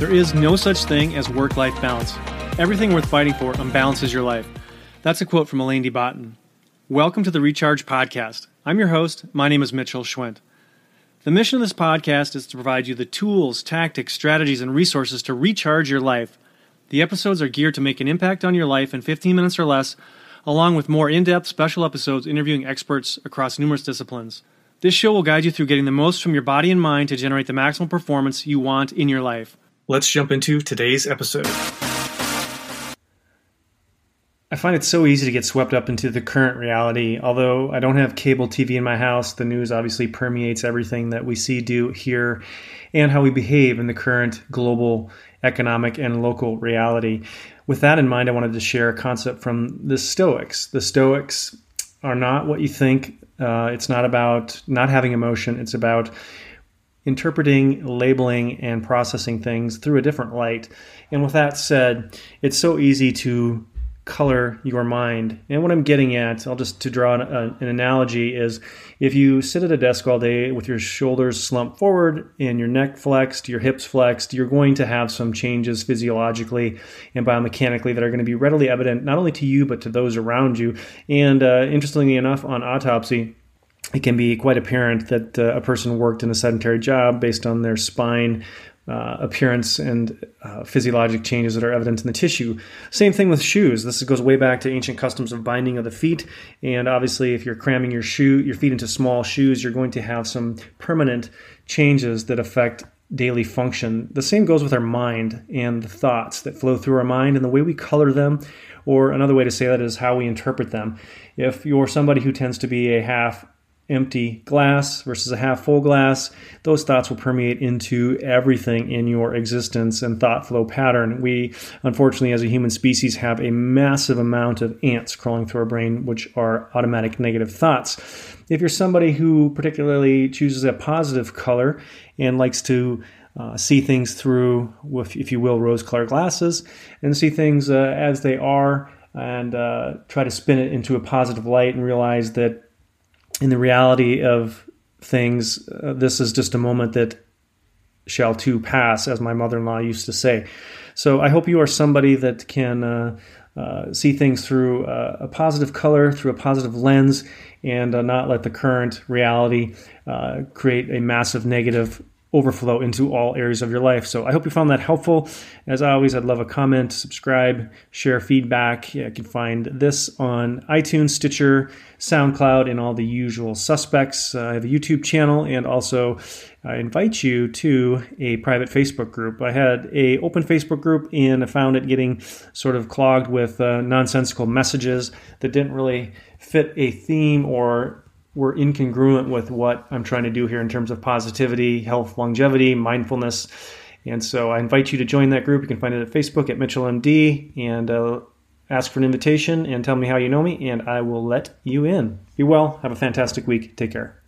There is no such thing as work life balance. Everything worth fighting for unbalances your life. That's a quote from Alain de Botton. Welcome to the Recharge Podcast. I'm your host. My name is Mitchell Schwint. The mission of this podcast is to provide you the tools, tactics, strategies, and resources to recharge your life. The episodes are geared to make an impact on your life in 15 minutes or less, along with more in depth special episodes interviewing experts across numerous disciplines. This show will guide you through getting the most from your body and mind to generate the maximum performance you want in your life. Let's jump into today's episode. I find it so easy to get swept up into the current reality. Although I don't have cable TV in my house, the news obviously permeates everything that we see, do, hear, and how we behave in the current global economic and local reality. With that in mind, I wanted to share a concept from the Stoics. The Stoics are not what you think. Uh, it's not about not having emotion, it's about interpreting, labeling, and processing things through a different light. And with that said, it's so easy to color your mind. And what I'm getting at, I'll just to draw an, an, analogy, is if you sit at a desk all day with your shoulders slumped forward and your neck flexed, your hips flexed, you're going to have some changes physiologically and biomechanically that are going to be readily evident not only to you but to those around you. And uh, interestingly enough, on autopsy, it can be quite apparent that uh, a person worked in a sedentary job based on their spine uh, appearance and uh, physiologic changes that are evident in the tissue. Same thing with shoes. This goes way back to ancient customs of binding of the feet. And obviously, if you're cramming your shoe, your feet into small shoes, you're going to have some permanent changes that affect daily function. The same goes with our mind and the thoughts that flow through our mind and the way we color them. Or another way to say that is how we interpret them. If you're somebody who tends to be a half empty glass versus a half full glass, those thoughts will permeate into everything in your existence and thought flow pattern. We, unfortunately, as a human species, have a massive amount of ants crawling through our brain, which are automatic negative thoughts. If you're somebody who particularly chooses a positive color and likes to uh, see things through, if you will, rose colored glasses and see things uh, as they are and uh, try to spin it into a positive light and realize that in the reality of things, uh, this is just a moment that shall too pass, as my mother in law used to say. So I hope you are somebody that can uh, uh, see things through uh, a positive color, through a positive lens, and uh, not let the current reality uh, create a massive negative overflow into all areas of your life. So I hope you found that helpful. As always, I'd love a comment, subscribe, share feedback. Yeah, you can find this on iTunes, Stitcher, SoundCloud, and all the usual suspects. Uh, I have a YouTube channel, and also I invite you to a private Facebook group. I had a open Facebook group, and I found it getting sort of clogged with uh, nonsensical messages that didn't really fit a theme or were incongruent with what I'm trying to do here in terms of positivity, health, longevity, mindfulness. And so I invite you to join that group. You can find it at Facebook at MitchellMD and uh, ask for an invitation and tell me how you know me, and I will let you in. Be well. Have a fantastic week. Take care.